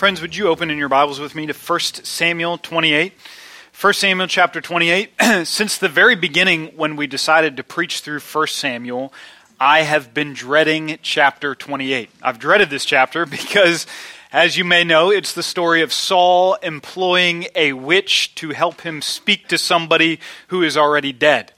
Friends, would you open in your Bibles with me to 1 Samuel 28? 1 Samuel chapter 28. Since the very beginning, when we decided to preach through 1 Samuel, I have been dreading chapter 28. I've dreaded this chapter because, as you may know, it's the story of Saul employing a witch to help him speak to somebody who is already dead.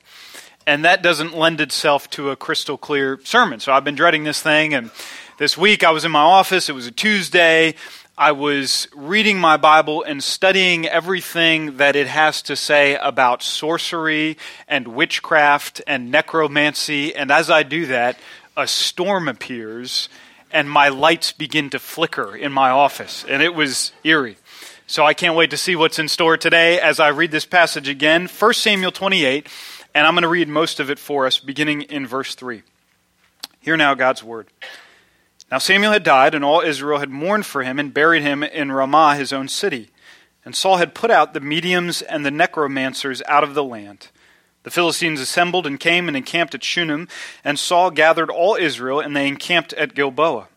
And that doesn't lend itself to a crystal clear sermon. So I've been dreading this thing. And this week I was in my office. It was a Tuesday. I was reading my Bible and studying everything that it has to say about sorcery and witchcraft and necromancy. And as I do that, a storm appears and my lights begin to flicker in my office. And it was eerie. So I can't wait to see what's in store today as I read this passage again. 1 Samuel 28, and I'm going to read most of it for us, beginning in verse 3. Hear now God's word. Now Samuel had died, and all Israel had mourned for him and buried him in Ramah, his own city. And Saul had put out the mediums and the necromancers out of the land. The Philistines assembled and came and encamped at Shunem, and Saul gathered all Israel, and they encamped at Gilboa.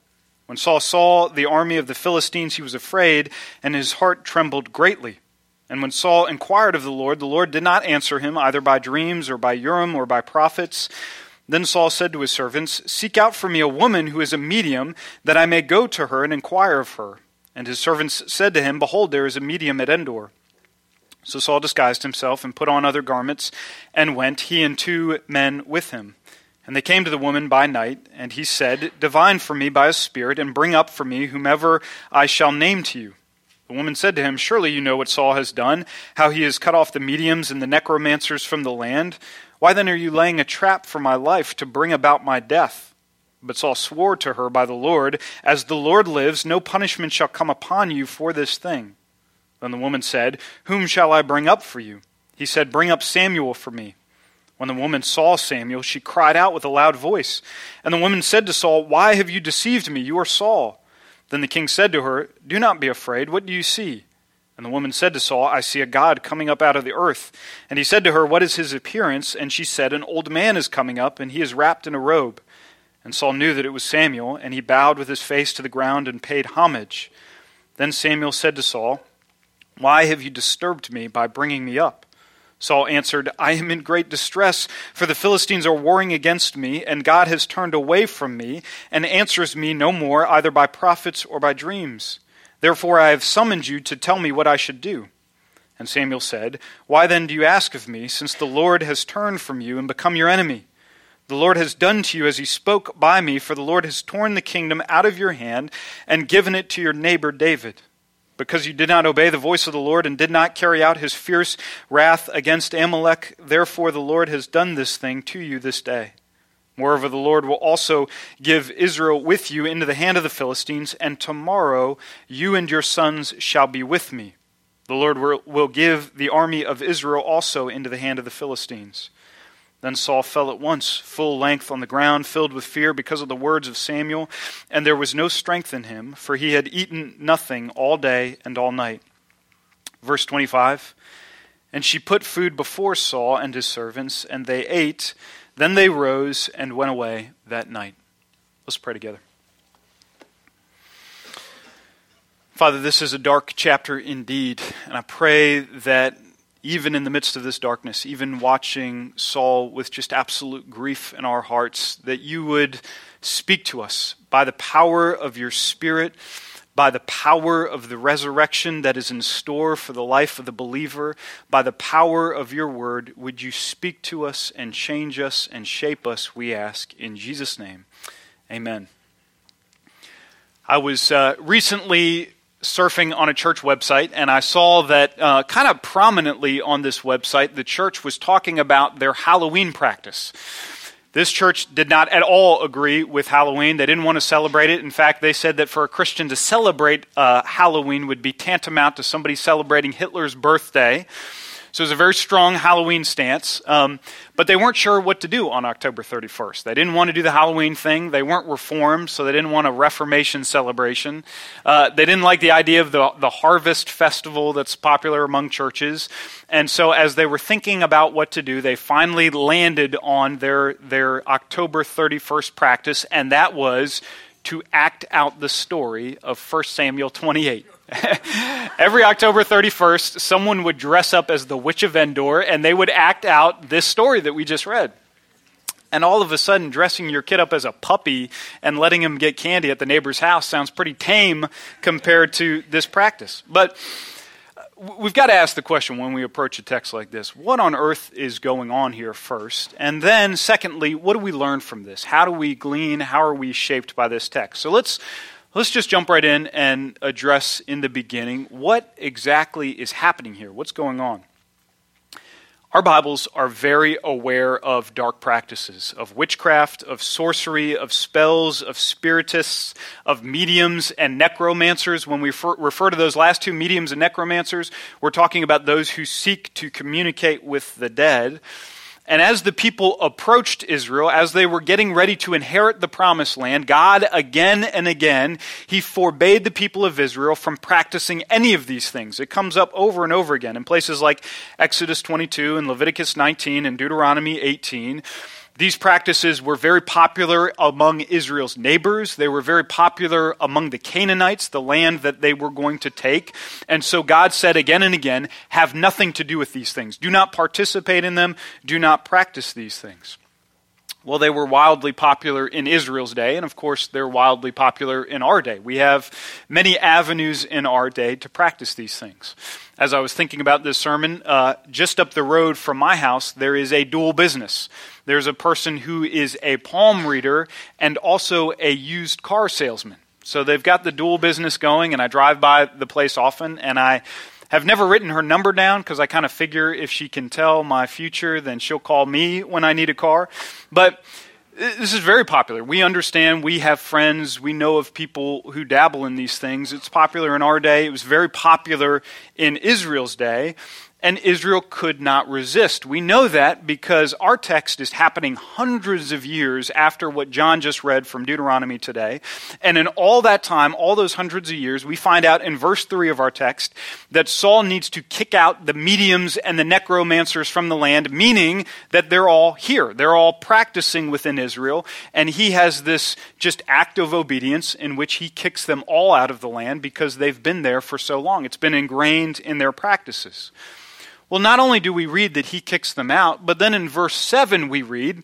When Saul saw the army of the Philistines, he was afraid, and his heart trembled greatly. And when Saul inquired of the Lord, the Lord did not answer him either by dreams or by Urim or by prophets. Then Saul said to his servants, Seek out for me a woman who is a medium, that I may go to her and inquire of her. And his servants said to him, Behold, there is a medium at Endor. So Saul disguised himself and put on other garments and went, he and two men with him. And they came to the woman by night, and he said, Divine for me by a spirit, and bring up for me whomever I shall name to you. The woman said to him, Surely you know what Saul has done, how he has cut off the mediums and the necromancers from the land. Why then are you laying a trap for my life to bring about my death? But Saul swore to her by the Lord, As the Lord lives, no punishment shall come upon you for this thing. Then the woman said, Whom shall I bring up for you? He said, Bring up Samuel for me. When the woman saw Samuel, she cried out with a loud voice. And the woman said to Saul, Why have you deceived me? You are Saul. Then the king said to her, Do not be afraid. What do you see? And the woman said to Saul, I see a God coming up out of the earth. And he said to her, What is his appearance? And she said, An old man is coming up, and he is wrapped in a robe. And Saul knew that it was Samuel, and he bowed with his face to the ground and paid homage. Then Samuel said to Saul, Why have you disturbed me by bringing me up? Saul answered, I am in great distress, for the Philistines are warring against me, and God has turned away from me, and answers me no more, either by prophets or by dreams. Therefore I have summoned you to tell me what I should do. And Samuel said, Why then do you ask of me, since the Lord has turned from you and become your enemy? The Lord has done to you as he spoke by me, for the Lord has torn the kingdom out of your hand and given it to your neighbor David. Because you did not obey the voice of the Lord and did not carry out his fierce wrath against Amalek, therefore the Lord has done this thing to you this day. Moreover, the Lord will also give Israel with you into the hand of the Philistines, and tomorrow you and your sons shall be with me. The Lord will give the army of Israel also into the hand of the Philistines. Then Saul fell at once, full length on the ground, filled with fear because of the words of Samuel, and there was no strength in him, for he had eaten nothing all day and all night. Verse 25 And she put food before Saul and his servants, and they ate. Then they rose and went away that night. Let's pray together. Father, this is a dark chapter indeed, and I pray that even in the midst of this darkness, even watching Saul with just absolute grief in our hearts, that you would speak to us by the power of your Spirit by the power of the resurrection that is in store for the life of the believer, by the power of your word, would you speak to us and change us and shape us, we ask, in Jesus' name. Amen. I was uh, recently surfing on a church website and I saw that uh, kind of prominently on this website, the church was talking about their Halloween practice. This church did not at all agree with Halloween. They didn't want to celebrate it. In fact, they said that for a Christian to celebrate uh, Halloween would be tantamount to somebody celebrating Hitler's birthday. So it was a very strong Halloween stance. Um, but they weren't sure what to do on October 31st. They didn't want to do the Halloween thing. They weren't reformed, so they didn't want a Reformation celebration. Uh, they didn't like the idea of the, the harvest festival that's popular among churches. And so, as they were thinking about what to do, they finally landed on their, their October 31st practice, and that was to act out the story of 1 Samuel 28. Every October 31st, someone would dress up as the Witch of Endor and they would act out this story that we just read. And all of a sudden, dressing your kid up as a puppy and letting him get candy at the neighbor's house sounds pretty tame compared to this practice. But uh, we've got to ask the question when we approach a text like this what on earth is going on here first? And then, secondly, what do we learn from this? How do we glean? How are we shaped by this text? So let's. Let's just jump right in and address in the beginning what exactly is happening here. What's going on? Our Bibles are very aware of dark practices, of witchcraft, of sorcery, of spells, of spiritists, of mediums and necromancers. When we refer, refer, to those last two, mediums and necromancers, we're talking about those who seek to communicate with the dead. And as the people approached Israel, as they were getting ready to inherit the promised land, God again and again, he forbade the people of Israel from practicing any of these things. It comes up over and over again in places like Exodus 22 and Leviticus 19 and Deuteronomy 18. These practices were very popular among Israel's neighbors. They were very popular among the Canaanites, the land that they were going to take. And so God said again and again, have nothing to do with these things. Do not participate in them. Do not practice these things. Well, they were wildly popular in Israel's day, and of course, they're wildly popular in our day. We have many avenues in our day to practice these things. As I was thinking about this sermon, uh, just up the road from my house, there is a dual business. There's a person who is a palm reader and also a used car salesman. So they've got the dual business going, and I drive by the place often, and I have never written her number down because I kind of figure if she can tell my future, then she'll call me when I need a car. But uh, this is very popular. We understand, we have friends, we know of people who dabble in these things. It's popular in our day, it was very popular in Israel's day and Israel could not resist. We know that because our text is happening hundreds of years after what John just read from Deuteronomy today. And in all that time, all those hundreds of years, we find out in verse 3 of our text that Saul needs to kick out the mediums and the necromancers from the land, meaning that they're all here. They're all practicing within Israel. And he has this just act of obedience in which he kicks them all out of the land because they've been there for so long. It's been ingrained in their practices. Well, not only do we read that he kicks them out, but then in verse 7 we read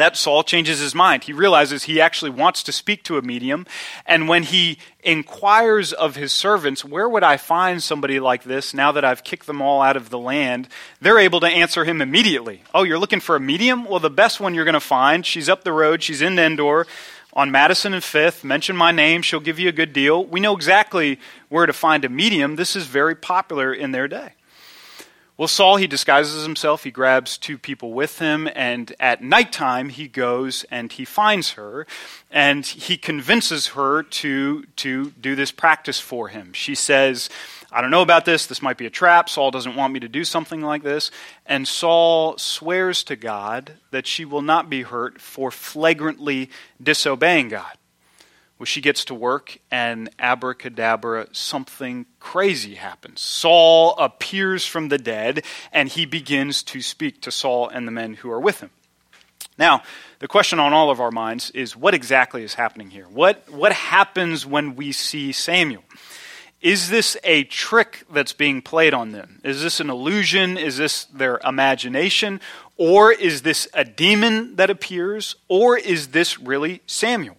that Saul changes his mind. He realizes he actually wants to speak to a medium. And when he inquires of his servants, Where would I find somebody like this now that I've kicked them all out of the land? They're able to answer him immediately. Oh, you're looking for a medium? Well, the best one you're going to find, she's up the road, she's in Endor on Madison and Fifth. Mention my name, she'll give you a good deal. We know exactly where to find a medium. This is very popular in their day. Well, Saul, he disguises himself. He grabs two people with him, and at nighttime, he goes and he finds her, and he convinces her to, to do this practice for him. She says, I don't know about this. This might be a trap. Saul doesn't want me to do something like this. And Saul swears to God that she will not be hurt for flagrantly disobeying God. Well, she gets to work, and abracadabra, something crazy happens. Saul appears from the dead, and he begins to speak to Saul and the men who are with him. Now, the question on all of our minds is what exactly is happening here? What, what happens when we see Samuel? Is this a trick that's being played on them? Is this an illusion? Is this their imagination? Or is this a demon that appears? Or is this really Samuel?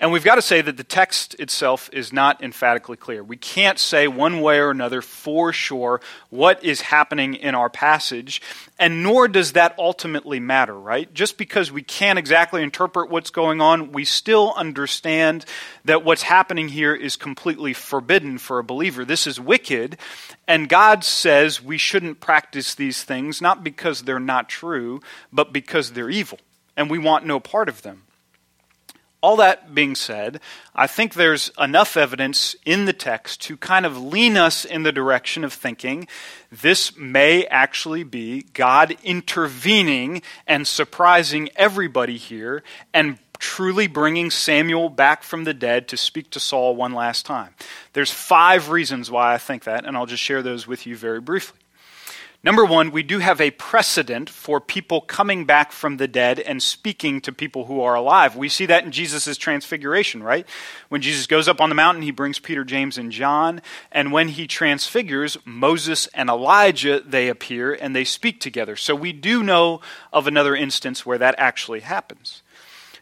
And we've got to say that the text itself is not emphatically clear. We can't say one way or another for sure what is happening in our passage, and nor does that ultimately matter, right? Just because we can't exactly interpret what's going on, we still understand that what's happening here is completely forbidden for a believer. This is wicked, and God says we shouldn't practice these things, not because they're not true, but because they're evil, and we want no part of them. All that being said, I think there's enough evidence in the text to kind of lean us in the direction of thinking this may actually be God intervening and surprising everybody here and truly bringing Samuel back from the dead to speak to Saul one last time. There's five reasons why I think that, and I'll just share those with you very briefly. Number one, we do have a precedent for people coming back from the dead and speaking to people who are alive. We see that in Jesus' transfiguration, right? When Jesus goes up on the mountain, he brings Peter, James, and John. And when he transfigures, Moses and Elijah, they appear and they speak together. So we do know of another instance where that actually happens.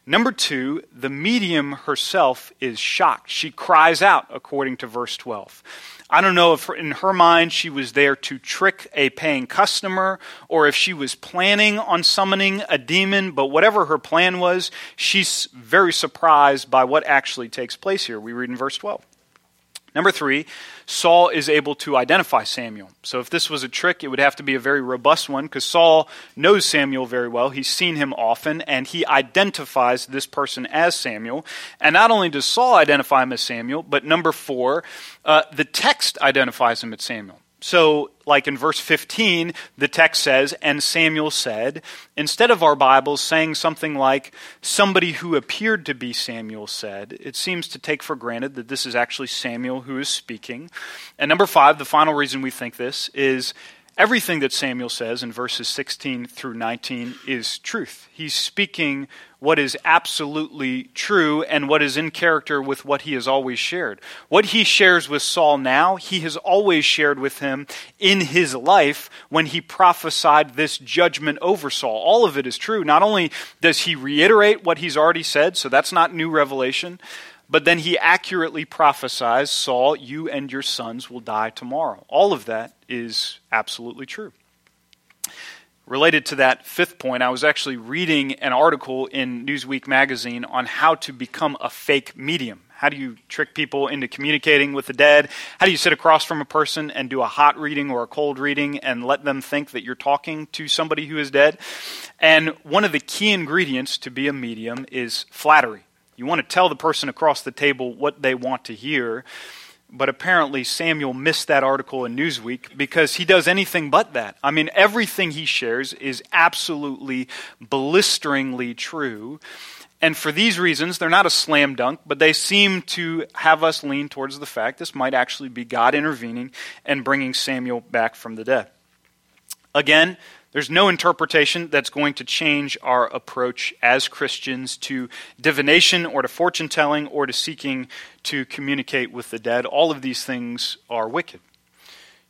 Number two, the medium herself is shocked. She cries out, according to verse 12. I don't know if in her mind she was there to trick a paying customer or if she was planning on summoning a demon, but whatever her plan was, she's very surprised by what actually takes place here. We read in verse 12. Number three, Saul is able to identify Samuel. So if this was a trick, it would have to be a very robust one because Saul knows Samuel very well. He's seen him often, and he identifies this person as Samuel. And not only does Saul identify him as Samuel, but number four, uh, the text identifies him as Samuel. So, like in verse 15, the text says, And Samuel said, instead of our Bibles saying something like, somebody who appeared to be Samuel said, it seems to take for granted that this is actually Samuel who is speaking. And number five, the final reason we think this is everything that Samuel says in verses 16 through 19 is truth. He's speaking what is absolutely true and what is in character with what he has always shared. What he shares with Saul now, he has always shared with him in his life when he prophesied this judgment over Saul. All of it is true. Not only does he reiterate what he's already said, so that's not new revelation, but then he accurately prophesies Saul, you and your sons will die tomorrow. All of that is absolutely true. Related to that fifth point, I was actually reading an article in Newsweek magazine on how to become a fake medium. How do you trick people into communicating with the dead? How do you sit across from a person and do a hot reading or a cold reading and let them think that you're talking to somebody who is dead? And one of the key ingredients to be a medium is flattery. You want to tell the person across the table what they want to hear but apparently Samuel missed that article in Newsweek because he does anything but that. I mean, everything he shares is absolutely blisteringly true. And for these reasons, they're not a slam dunk, but they seem to have us lean towards the fact this might actually be God intervening and bringing Samuel back from the dead. Again, there's no interpretation that's going to change our approach as Christians to divination or to fortune telling or to seeking to communicate with the dead. All of these things are wicked.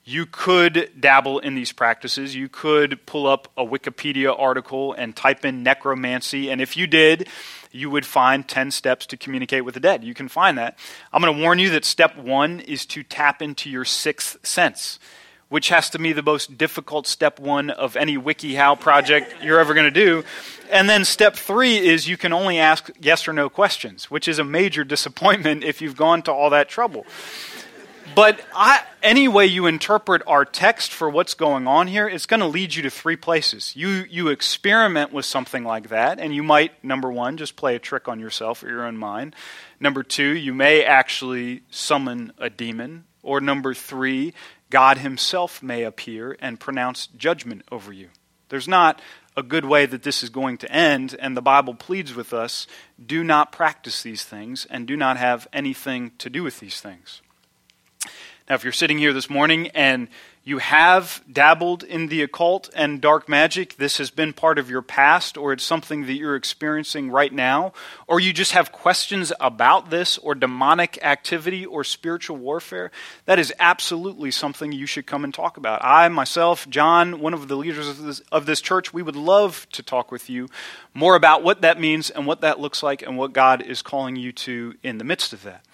You could dabble in these practices. You could pull up a Wikipedia article and type in necromancy, and if you did, you would find 10 steps to communicate with the dead. You can find that. I'm going to warn you that step one is to tap into your sixth sense which has to be the most difficult step one of any WikiHow project you're ever going to do. And then step three is you can only ask yes or no questions, which is a major disappointment if you've gone to all that trouble. But I, any way you interpret our text for what's going on here, it's going to lead you to three places. You, you experiment with something like that, and you might, number one, just play a trick on yourself or your own mind. Number two, you may actually summon a demon. Or number three, God Himself may appear and pronounce judgment over you. There's not a good way that this is going to end, and the Bible pleads with us do not practice these things and do not have anything to do with these things. Now, if you're sitting here this morning and you have dabbled in the occult and dark magic, this has been part of your past, or it's something that you're experiencing right now, or you just have questions about this, or demonic activity, or spiritual warfare, that is absolutely something you should come and talk about. I, myself, John, one of the leaders of this, of this church, we would love to talk with you more about what that means and what that looks like and what God is calling you to in the midst of that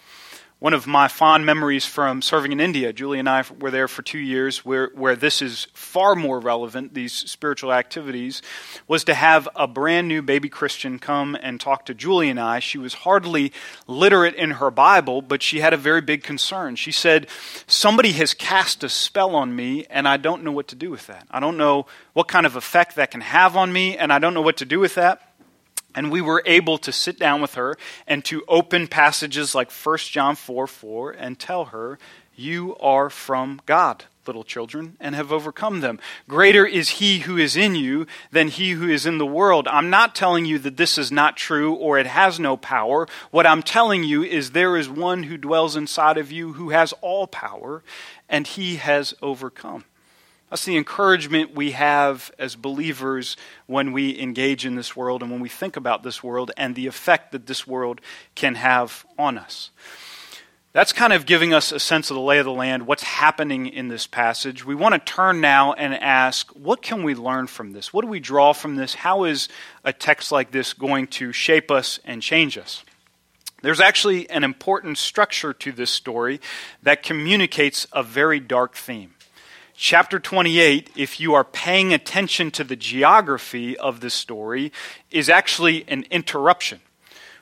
one of my fond memories from serving in India, Julie and I were there for two years, where, where this is far more relevant, these spiritual activities, was to have a brand new baby Christian come and talk to Julie and I. She was hardly literate in her Bible, but she had a very big concern. She said, Somebody has cast a spell on me, and I don't know what to do with that. I don't know what kind of effect that can have on me, and I don't know what to do with that. And we were able to sit down with her and to open passages like 1 John 4 4 and tell her, You are from God, little children, and have overcome them. Greater is he who is in you than he who is in the world. I'm not telling you that this is not true or it has no power. What I'm telling you is there is one who dwells inside of you who has all power, and he has overcome. That's the encouragement we have as believers when we engage in this world and when we think about this world and the effect that this world can have on us. That's kind of giving us a sense of the lay of the land, what's happening in this passage. We want to turn now and ask, what can we learn from this? What do we draw from this? How is a text like this going to shape us and change us? There's actually an important structure to this story that communicates a very dark theme chapter 28, if you are paying attention to the geography of the story, is actually an interruption.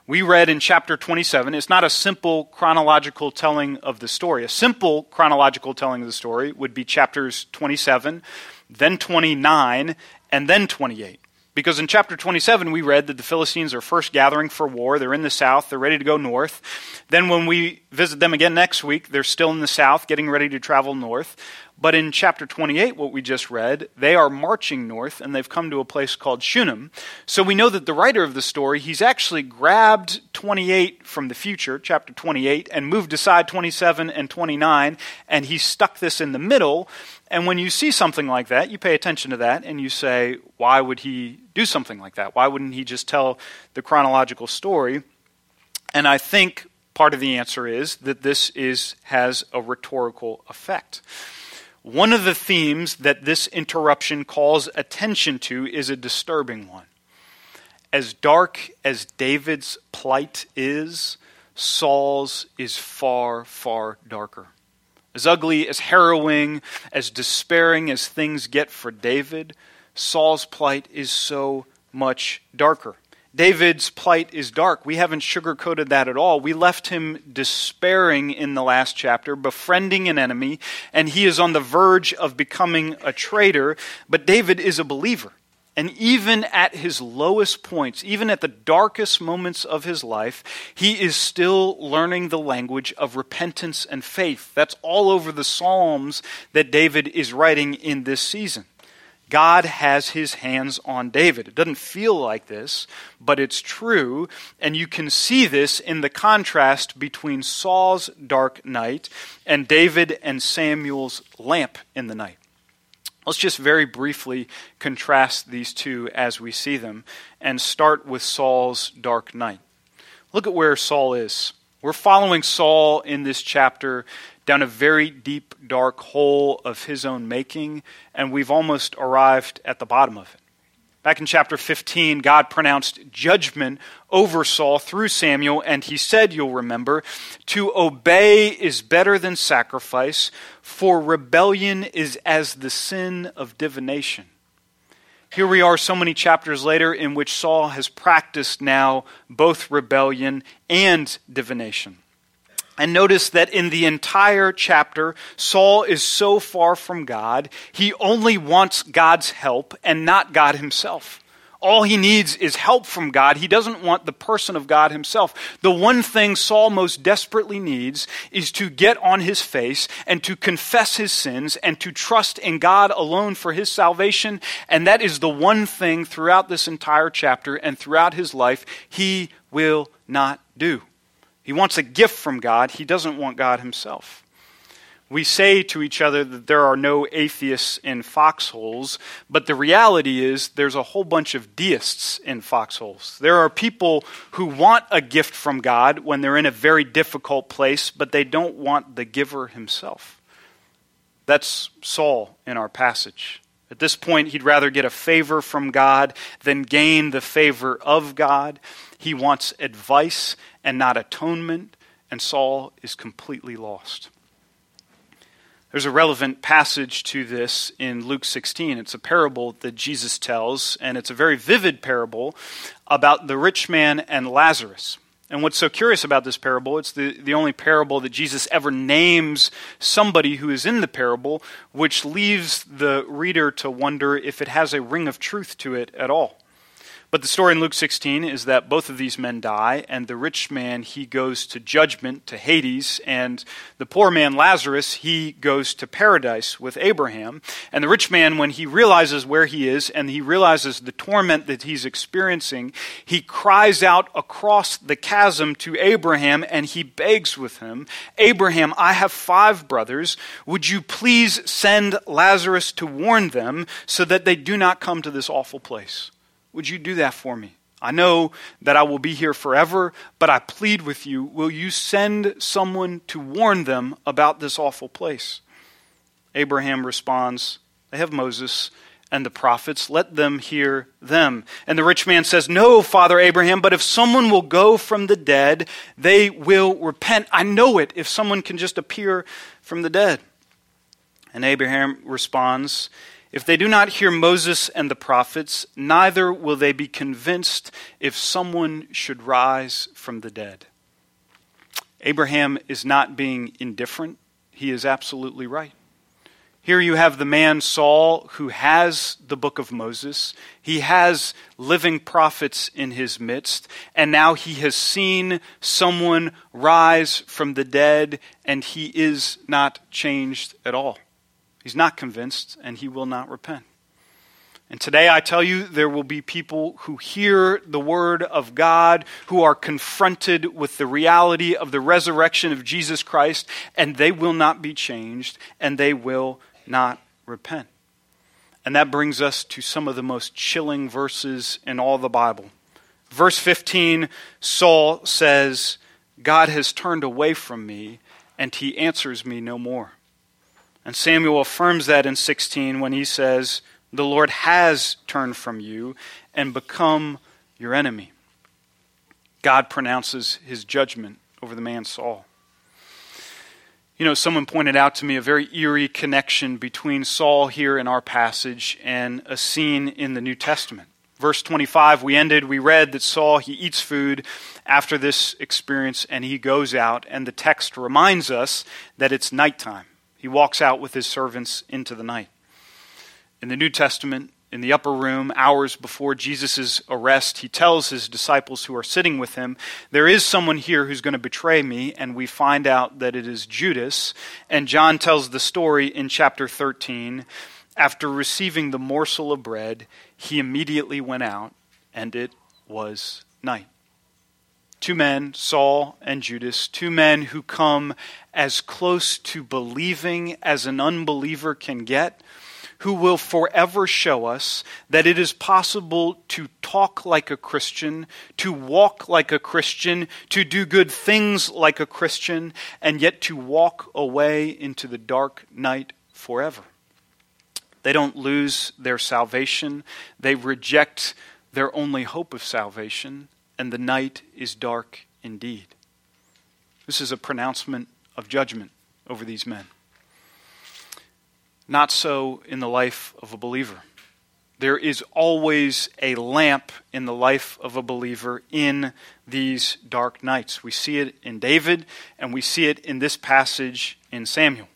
We read in chapter 27, it's not a simple chronological telling of the story. A simple chronological telling of the story would be chapters 27, then 29, and then 28. Because in chapter 27, we read that the Philistines are first gathering for war. They're in the south, they're ready to go north. Then, when we visit them again next week, they're still in the south, getting ready to travel north. But in chapter 28, what we just read, they are marching north and they've come to a place called Shunem. So we know that the writer of the story, he's actually grabbed 28 from the future, chapter 28, and moved aside 27 and 29, and he stuck this in the middle. And when you see something like that, you pay attention to that and you say, why would he do something like that? Why wouldn't he just tell the chronological story? And I think part of the answer is that this is has a rhetorical effect. One of the themes that this interruption calls attention to is a disturbing one. As dark as David's plight is, Saul's is far, far darker. As ugly, as harrowing, as despairing as things get for David, Saul's plight is so much darker. David's plight is dark. We haven't sugarcoated that at all. We left him despairing in the last chapter, befriending an enemy, and he is on the verge of becoming a traitor. But David is a believer. And even at his lowest points, even at the darkest moments of his life, he is still learning the language of repentance and faith. That's all over the Psalms that David is writing in this season. God has his hands on David. It doesn't feel like this, but it's true. And you can see this in the contrast between Saul's dark night and David and Samuel's lamp in the night. Let's just very briefly contrast these two as we see them and start with Saul's dark night. Look at where Saul is. We're following Saul in this chapter down a very deep, dark hole of his own making, and we've almost arrived at the bottom of it. Back in chapter 15, God pronounced judgment over Saul through Samuel, and he said, you'll remember, to obey is better than sacrifice, for rebellion is as the sin of divination. Here we are so many chapters later in which Saul has practiced now both rebellion and divination. And notice that in the entire chapter, Saul is so far from God, he only wants God's help and not God himself. All he needs is help from God. He doesn't want the person of God himself. The one thing Saul most desperately needs is to get on his face and to confess his sins and to trust in God alone for his salvation. And that is the one thing throughout this entire chapter and throughout his life he will not do. He wants a gift from God, he doesn't want God himself. We say to each other that there are no atheists in foxholes, but the reality is there's a whole bunch of deists in foxholes. There are people who want a gift from God when they're in a very difficult place, but they don't want the giver himself. That's Saul in our passage. At this point, he'd rather get a favor from God than gain the favor of God. He wants advice and not atonement, and Saul is completely lost. There's a relevant passage to this in Luke 16. It's a parable that Jesus tells, and it's a very vivid parable about the rich man and Lazarus. And what's so curious about this parable, it's the, the only parable that Jesus ever names somebody who is in the parable, which leaves the reader to wonder if it has a ring of truth to it at all. But the story in Luke 16 is that both of these men die, and the rich man, he goes to judgment, to Hades, and the poor man, Lazarus, he goes to paradise with Abraham. And the rich man, when he realizes where he is and he realizes the torment that he's experiencing, he cries out across the chasm to Abraham and he begs with him, Abraham, I have five brothers. Would you please send Lazarus to warn them so that they do not come to this awful place? Would you do that for me? I know that I will be here forever, but I plead with you, will you send someone to warn them about this awful place? Abraham responds, They have Moses and the prophets. Let them hear them. And the rich man says, No, Father Abraham, but if someone will go from the dead, they will repent. I know it if someone can just appear from the dead. And Abraham responds, if they do not hear Moses and the prophets, neither will they be convinced if someone should rise from the dead. Abraham is not being indifferent, he is absolutely right. Here you have the man Saul who has the book of Moses. He has living prophets in his midst. And now he has seen someone rise from the dead, and he is not changed at all. He's not convinced, and he will not repent. And today I tell you, there will be people who hear the word of God, who are confronted with the reality of the resurrection of Jesus Christ, and they will not be changed, and they will not repent. And that brings us to some of the most chilling verses in all the Bible. Verse 15, Saul says, God has turned away from me, and he answers me no more. And Samuel affirms that in 16 when he says, The Lord has turned from you and become your enemy. God pronounces his judgment over the man Saul. You know, someone pointed out to me a very eerie connection between Saul here in our passage and a scene in the New Testament. Verse 25, we ended, we read that Saul, he eats food after this experience and he goes out, and the text reminds us that it's nighttime. He walks out with his servants into the night. In the New Testament, in the upper room, hours before Jesus' arrest, he tells his disciples who are sitting with him, There is someone here who's going to betray me, and we find out that it is Judas. And John tells the story in chapter 13. After receiving the morsel of bread, he immediately went out, and it was night. Two men, Saul and Judas, two men who come as close to believing as an unbeliever can get, who will forever show us that it is possible to talk like a Christian, to walk like a Christian, to do good things like a Christian, and yet to walk away into the dark night forever. They don't lose their salvation, they reject their only hope of salvation and the night is dark indeed. This is a pronouncement of judgment over these men. Not so in the life of a believer. There is always a lamp in the life of a believer in these dark nights. We see it in David, and we see it in this passage in Samuel.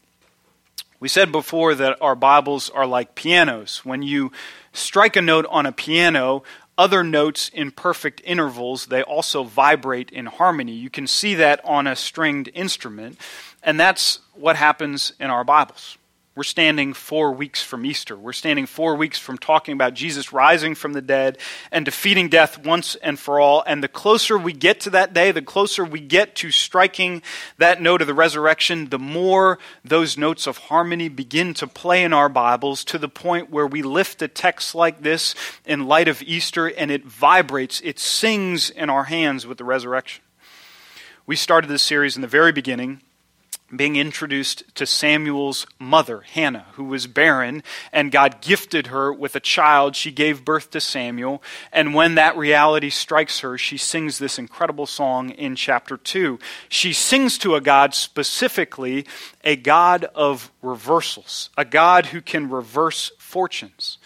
We said before that our Bibles are like pianos. When you strike a note on a piano, other notes in perfect intervals, they also vibrate in harmony. You can see that on a stringed instrument, and that's what happens in our Bibles. We're standing four weeks from Easter. We're standing four weeks from talking about Jesus rising from the dead and defeating death once and for all. And the closer we get to that day, the closer we get to striking that note of the resurrection, the more those notes of harmony begin to play in our Bibles to the point where we lift a text like this in light of Easter and it vibrates, it sings in our hands with the resurrection. We started this series in the very beginning being introduced to Samuel's mother, Hannah, who was barren, and God gifted her with a child. She gave birth to Samuel, and when that reality strikes her, she sings this incredible song in chapter 2. She sings to a God specifically, a God of reversals, a God who can reverse fortunes.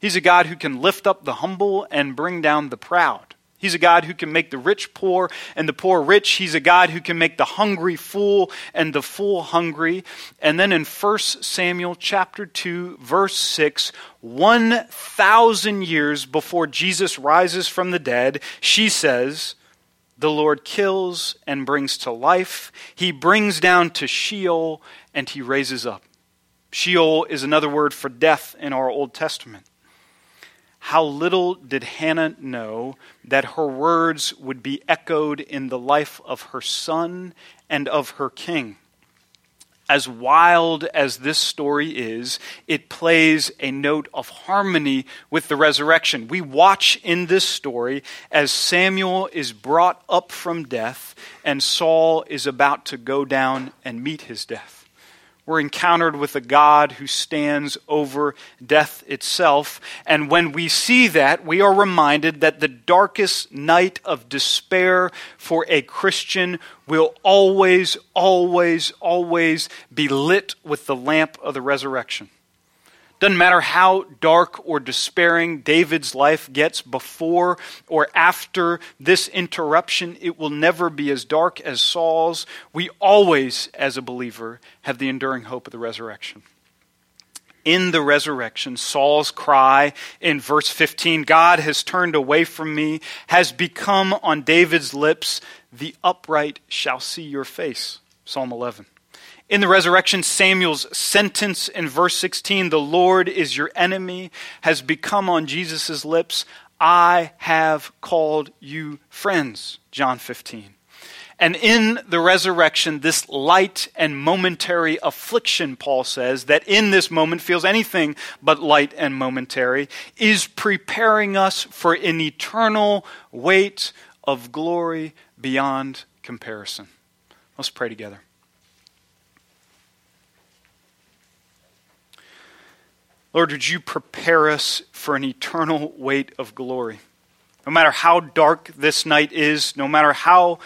He's a God who can lift up the humble and bring down the proud. He's a God who can make the rich poor and the poor rich. He's a God who can make the hungry full and the full hungry. And then in 1 Samuel chapter 2 verse 6, 1000 years before Jesus rises from the dead, she says, the Lord kills and brings to life. He brings down to Sheol and he raises up. Sheol is another word for death in our Old Testament. How little did Hannah know that her words would be echoed in the life of her son and of her king. As wild as this story is, it plays a note of harmony with the resurrection. We watch in this story as Samuel is brought up from death and Saul is about to go down and meet his death. We're encountered with a God who stands over death itself. And when we see that, we are reminded that the darkest night of despair for a Christian will always, always, always be lit with the lamp of the resurrection. Doesn't matter how dark or despairing David's life gets before or after this interruption, it will never be as dark as Saul's. We always, as a believer, have the enduring hope of the resurrection. In the resurrection, Saul's cry in verse 15, God has turned away from me, has become on David's lips, the upright shall see your face. Psalm 11. In the resurrection, Samuel's sentence in verse 16, the Lord is your enemy, has become on Jesus' lips, I have called you friends. John 15. And in the resurrection, this light and momentary affliction, Paul says, that in this moment feels anything but light and momentary, is preparing us for an eternal weight of glory beyond comparison. Let's pray together. Lord, would you prepare us for an eternal weight of glory? No matter how dark this night is, no matter how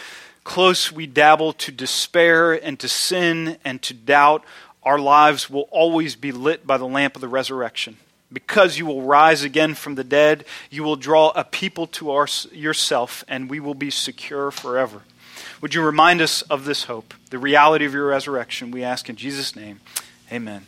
close we dabble to despair and to sin and to doubt, our lives will always be lit by the lamp of the resurrection. Because you will rise again from the dead, you will draw a people to our, yourself, and we will be secure forever. Would you remind us of this hope, the reality of your resurrection? We ask in Jesus' name. Amen.